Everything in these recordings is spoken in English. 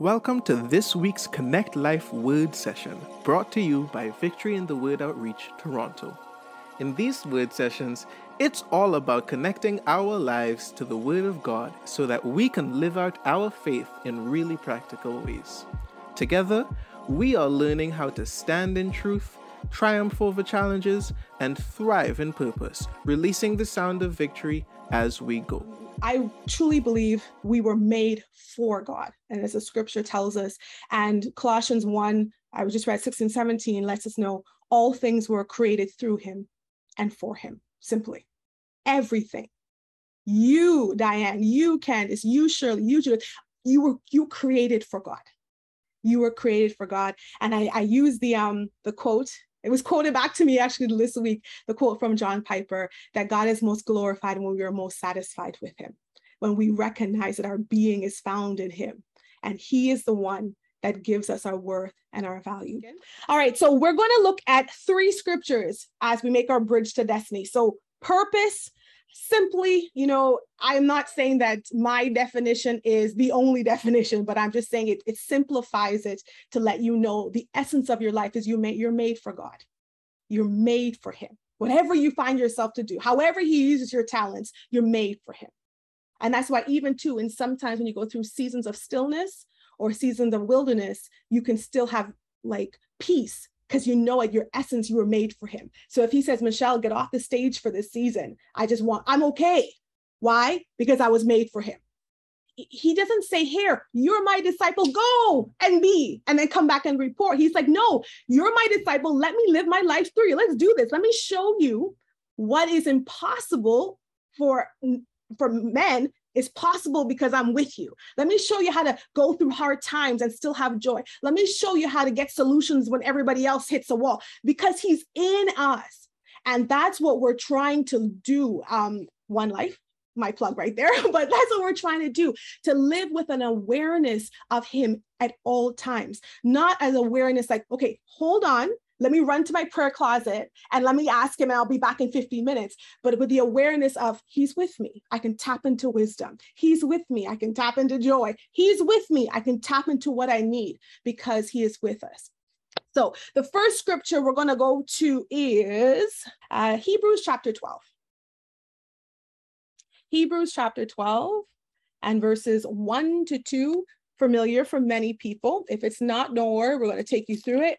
Welcome to this week's Connect Life Word Session, brought to you by Victory in the Word Outreach, Toronto. In these word sessions, it's all about connecting our lives to the Word of God so that we can live out our faith in really practical ways. Together, we are learning how to stand in truth, triumph over challenges, and thrive in purpose, releasing the sound of victory as we go. I truly believe we were made for God. And as the scripture tells us, and Colossians 1, I just read 16, 17, lets us know all things were created through him and for him, simply. Everything. You, Diane, you, Candice, you, Shirley, you, Judith, you were you created for God. You were created for God. And I, I use the um the quote it was quoted back to me actually this week, the quote from John Piper that God is most glorified when we are most satisfied with him, when we recognize that our being is found in him. And he is the one that gives us our worth and our value. All right, so we're going to look at three scriptures as we make our bridge to destiny. So, purpose, simply, you know, I'm not saying that my definition is the only definition, but I'm just saying it, it simplifies it to let you know the essence of your life is you you're made for God. You're made for Him. Whatever you find yourself to do, however He uses your talents, you're made for Him. And that's why, even too, and sometimes when you go through seasons of stillness or seasons of wilderness, you can still have like peace because you know at your essence you were made for him. So if he says, Michelle, get off the stage for this season, I just want, I'm okay. Why? Because I was made for him. He doesn't say, Here, you're my disciple, go and be, and then come back and report. He's like, No, you're my disciple. Let me live my life through you. Let's do this. Let me show you what is impossible for, for men is possible because I'm with you. Let me show you how to go through hard times and still have joy. Let me show you how to get solutions when everybody else hits a wall because he's in us. And that's what we're trying to do. Um, one life, my plug right there, but that's what we're trying to do to live with an awareness of him at all times, not as awareness like, okay, hold on, let me run to my prayer closet and let me ask him, and I'll be back in 15 minutes. But with the awareness of he's with me, I can tap into wisdom. He's with me, I can tap into joy. He's with me, I can tap into what I need because he is with us. So the first scripture we're going to go to is uh, Hebrews chapter 12. Hebrews chapter 12 and verses 1 to 2, familiar for many people. If it's not, don't worry, we're going to take you through it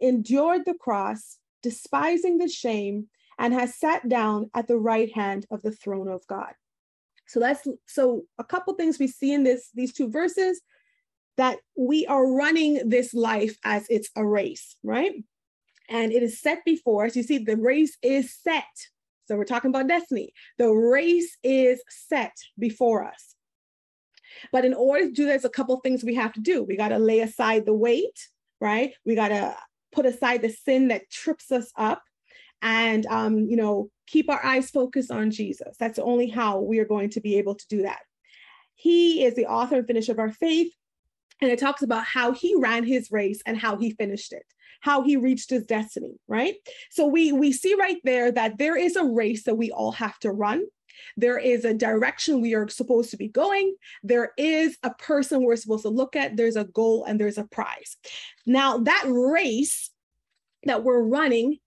endured the cross, despising the shame, and has sat down at the right hand of the throne of God. So that's so a couple things we see in this these two verses that we are running this life as it's a race, right? And it is set before us. You see, the race is set. So we're talking about destiny. The race is set before us. But in order to do there's a couple things we have to do. We got to lay aside the weight, right? We got to put aside the sin that trips us up and um, you know keep our eyes focused on jesus. That's only how we are going to be able to do that. He is the author and finisher of our faith. And it talks about how he ran his race and how he finished it how he reached his destiny right? So we we see right there that there is a race that we all have to run there is a direction we are supposed to be going. There is a person we're supposed to look at. There's a goal and there's a prize. Now, that race that we're running,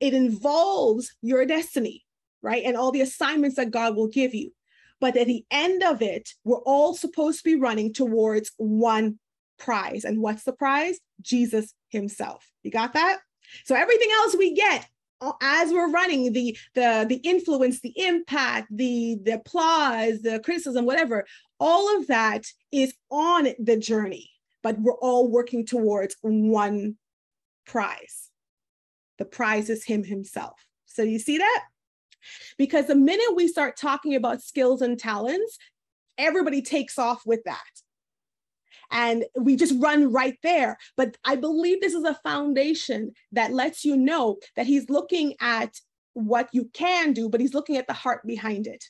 it involves your destiny, right? And all the assignments that God will give you. But at the end of it, we're all supposed to be running towards one prize. And what's the prize? Jesus himself. You got that? So everything else we get Uh, as we're running the the the influence the impact the the applause the criticism whatever all of that is on the journey but we're all working towards one prize. The prize is him himself. So you see that? Because the minute we start talking about skills and talents everybody takes off with that and we just run right there. But I believe this is a foundation that lets you know that he's looking at what you can do, but he's looking at the heart behind it.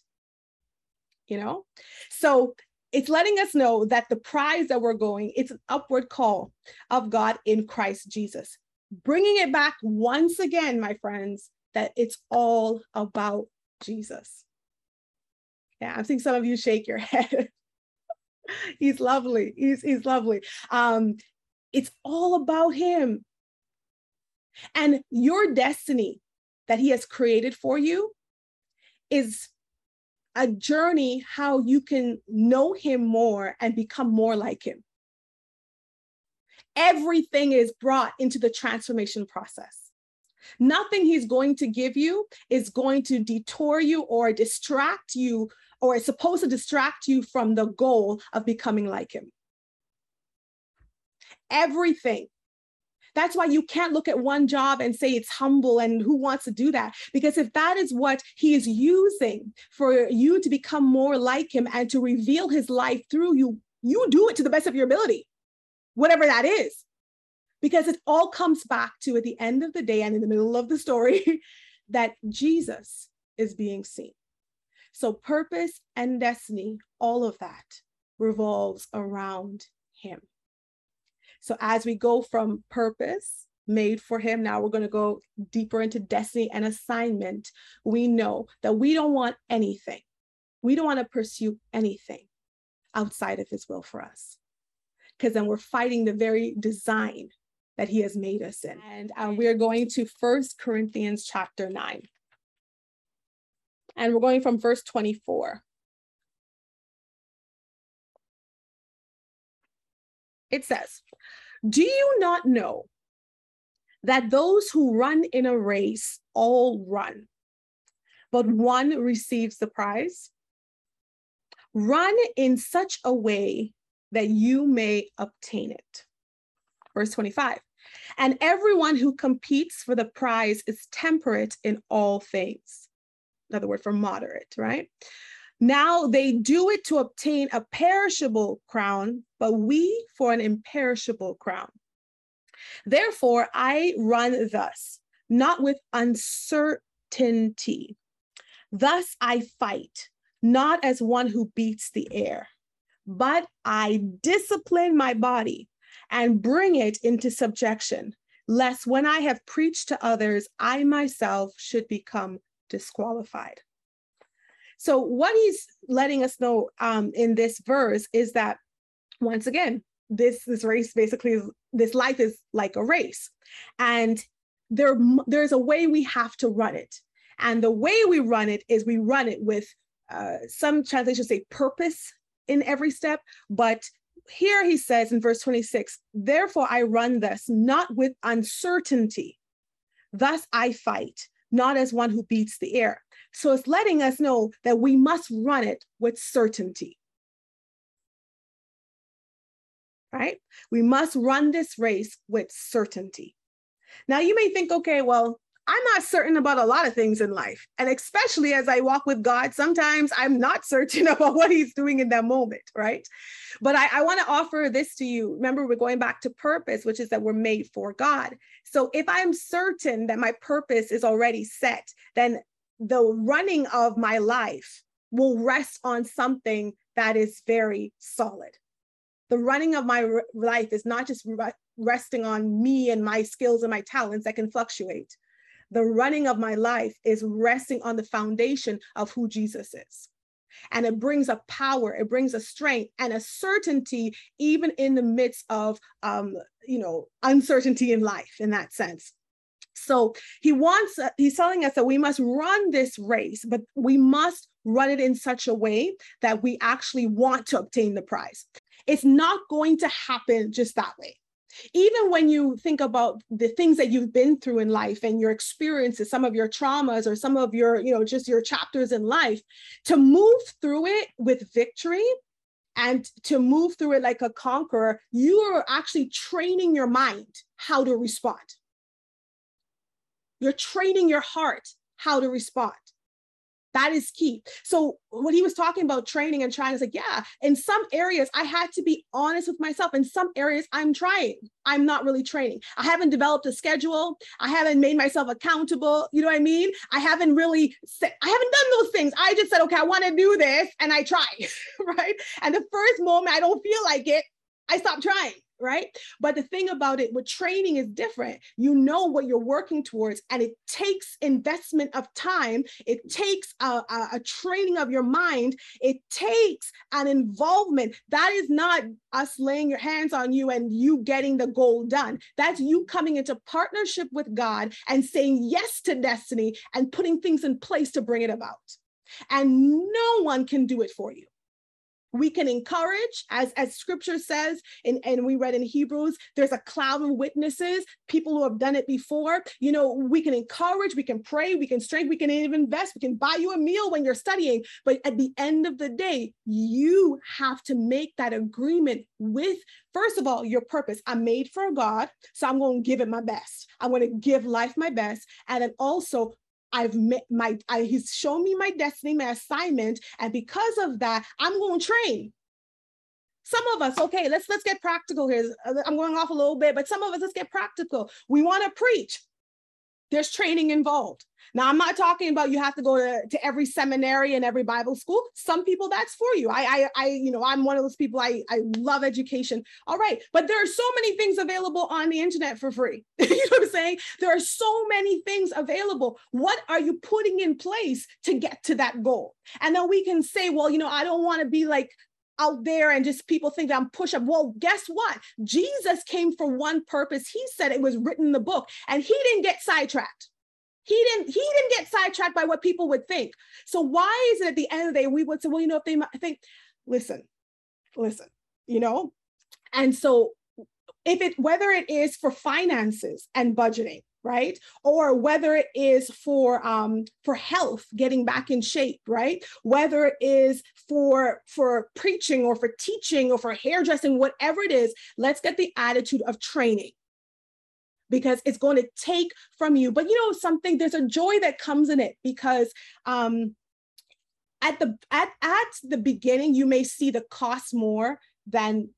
You know? So it's letting us know that the prize that we're going, it's an upward call of God in Christ Jesus. Bringing it back once again, my friends, that it's all about Jesus. Yeah, I'm seeing some of you shake your head. he's lovely. He's, he's lovely. Um, it's all about him. And your destiny that he has created for you is a journey how you can know him more and become more like him. Everything is brought into the transformation process. Nothing he's going to give you is going to detour you or distract you, or is supposed to distract you from the goal of becoming like him. Everything that's why you can't look at one job and say it's humble and who wants to do that? Because if that is what he is using for you to become more like him and to reveal his life through you, you do it to the best of your ability, whatever that is. Because it all comes back to at the end of the day and in the middle of the story that Jesus is being seen. So, purpose and destiny, all of that revolves around him. So as we go from purpose made for him, now we're going to go deeper into destiny and assignment. We know that we don't want anything. We don't want to pursue anything outside of his will for us. Because then we're fighting the very design that he has made us in. And um, we're going to First Corinthians chapter 9. And we're going from verse 24. It says, Do you not know that those who run in a race all run, but one receives the prize? Run in such a way that you may obtain it. Verse 25. And everyone who competes for the prize is temperate in all things. Another word for moderate, right? Now they do it to obtain a perishable crown, but we for an imperishable crown. Therefore, I run thus, not with uncertainty. Thus I fight, not as one who beats the air, but I discipline my body and bring it into subjection, lest when I have preached to others, I myself should become disqualified. So, what he's letting us know um, in this verse is that once again, this this race basically is this life is like a race, and there there's a way we have to run it, and the way we run it is we run it with uh, some translations say purpose in every step, but here he says in verse 26 therefore i run this not with uncertainty. Thus i fight not as one who beats the air so it's letting us know that we must run it with certainty. Right? We must run this race with certainty. Now, you may think, okay, well, I'm not certain about a lot of things in life. And especially as I walk with God, sometimes I'm not certain about what He's doing in that moment, right? But I, I want to offer this to you. Remember, we're going back to purpose, which is that we're made for God. So if I'm certain that my purpose is already set, then the running of my life will rest on something that is very solid. The running of my life is not just re- resting on me and my skills and my talents that can fluctuate. The running of my life is resting on the foundation of who Jesus is. And it brings a power, it brings a strength and a certainty, even in the midst of, um, you know, uncertainty in life in that sense. So he wants, uh, he's telling us that we must run this race, but we must run it in such a way that we actually want to obtain the prize. It's not going to happen just that way. Even when you think about the things that you've been through in life and your experiences, some of your traumas or some of your, you know, just your chapters in life, to move through it with victory and to move through it like a conqueror, you are actually training your mind how to respond. You're training your heart how to respond. That is key. So when he was talking about training and trying, it's like, yeah, in some areas I had to be honest with myself. In some areas I'm trying. I'm not really training. I haven't developed a schedule. I haven't made myself accountable. You know what I mean? I haven't really said, I haven't done those things. I just said, okay, I want to do this and I try, right? And the first moment I don't feel like it, I stop trying right? But the thing about it with training is different. You know what you're working towards, and it takes investment of time. It takes a, a, a, training of your mind. It takes an involvement. That is not us laying your hands on you and you getting the goal done. That's you coming into partnership with God and saying yes to destiny and putting things in place to bring it about. And no one can do it for you we can encourage as as scripture says and, and we read in hebrews there's a cloud of witnesses people who have done it before. You know we can encourage we can pray we can strengthen we can even invest we can buy you a meal when you're studying. But at the end of the day you have to make that agreement with first of all your purpose. I'm made for god so i'm going to give it my best. I'm going to give life my best and then also I've met my, I, he's shown me my destiny, my assignment. And because of that, I'm going to train. Some of us, okay, let's let's get practical here. I'm going off a little bit, but some of us, let's get practical. We want to preach there's training involved. Now, I'm not talking about you have to go to, to every seminary and every Bible school. Some people that's for you. I, I, I, you know, I'm one of those people. I, I love education. All right, but there are so many things available on the internet for free. you know what I'm saying? There are so many things available. What are you putting in place to get to that goal? And then we can say, well, you know, I don't want to be like out there and just people think that I'm push up. Well, guess what? Jesus came for one purpose. He said it was written in the book, and he didn't get sidetracked. He didn't, he didn't get sidetracked by what people would think. So why is it at the end of the day we would say, well, you know, if they might think, listen, listen, you know? And so if it whether it is for finances and budgeting, right? Or whether it is for um, for health getting back in shape right? Whether it is for for preaching or for teaching or for hairdressing whatever it is let's get the attitude of training. Because it's going to take from you. But you know something there's a joy that comes in it because um at the at at the beginning you may see the cost more than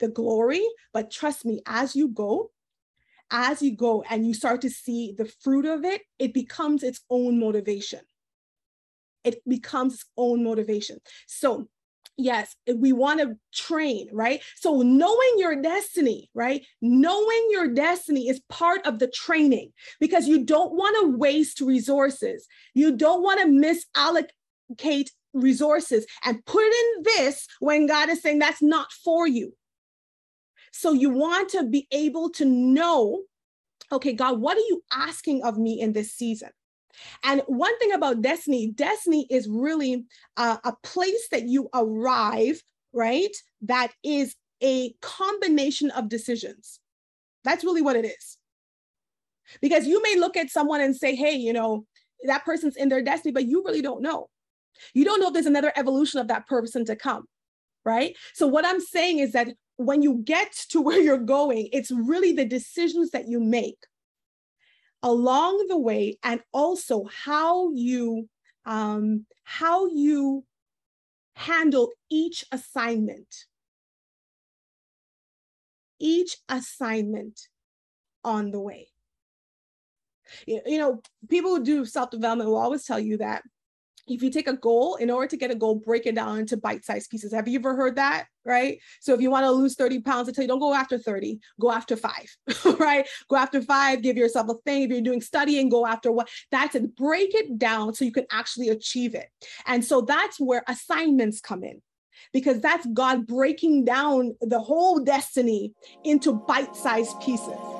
the glory but trust me as you go as you go and you start to see the fruit of it, it becomes its own motivation. It becomes its own motivation. So, yes, we want to train, right? So, knowing your destiny, right? Knowing your destiny is part of the training because you don't want to waste resources. You don't want to misallocate resources and put in this when God is saying that's not for you. So you want to be able to know, okay, God, what are you asking of me in this season? And one thing about destiny, destiny is really a, place that you arrive, right? That is a combination of decisions. That's really what it is. Because you may look at someone and say, hey, you know, that person's in their destiny, but you really don't know. You don't know if there's another evolution of that person to come, right? So, what I'm saying is that when you get to where you're going, it's really the decisions that you make along the way and also how you um, how you handle each assignment. Each assignment on the way. You know people who do self-development will always tell you that if you take a goal, in order to get a goal, break it down into bite-sized pieces. Have you ever heard that? Right. So if you want to lose 30 pounds, I tell you don't go after 30, go after five, right? Go after five, give yourself a thing. If you're doing studying, go after what that's it. Break it down so you can actually achieve it. And so that's where assignments come in because that's God breaking down the whole destiny into bite-sized pieces.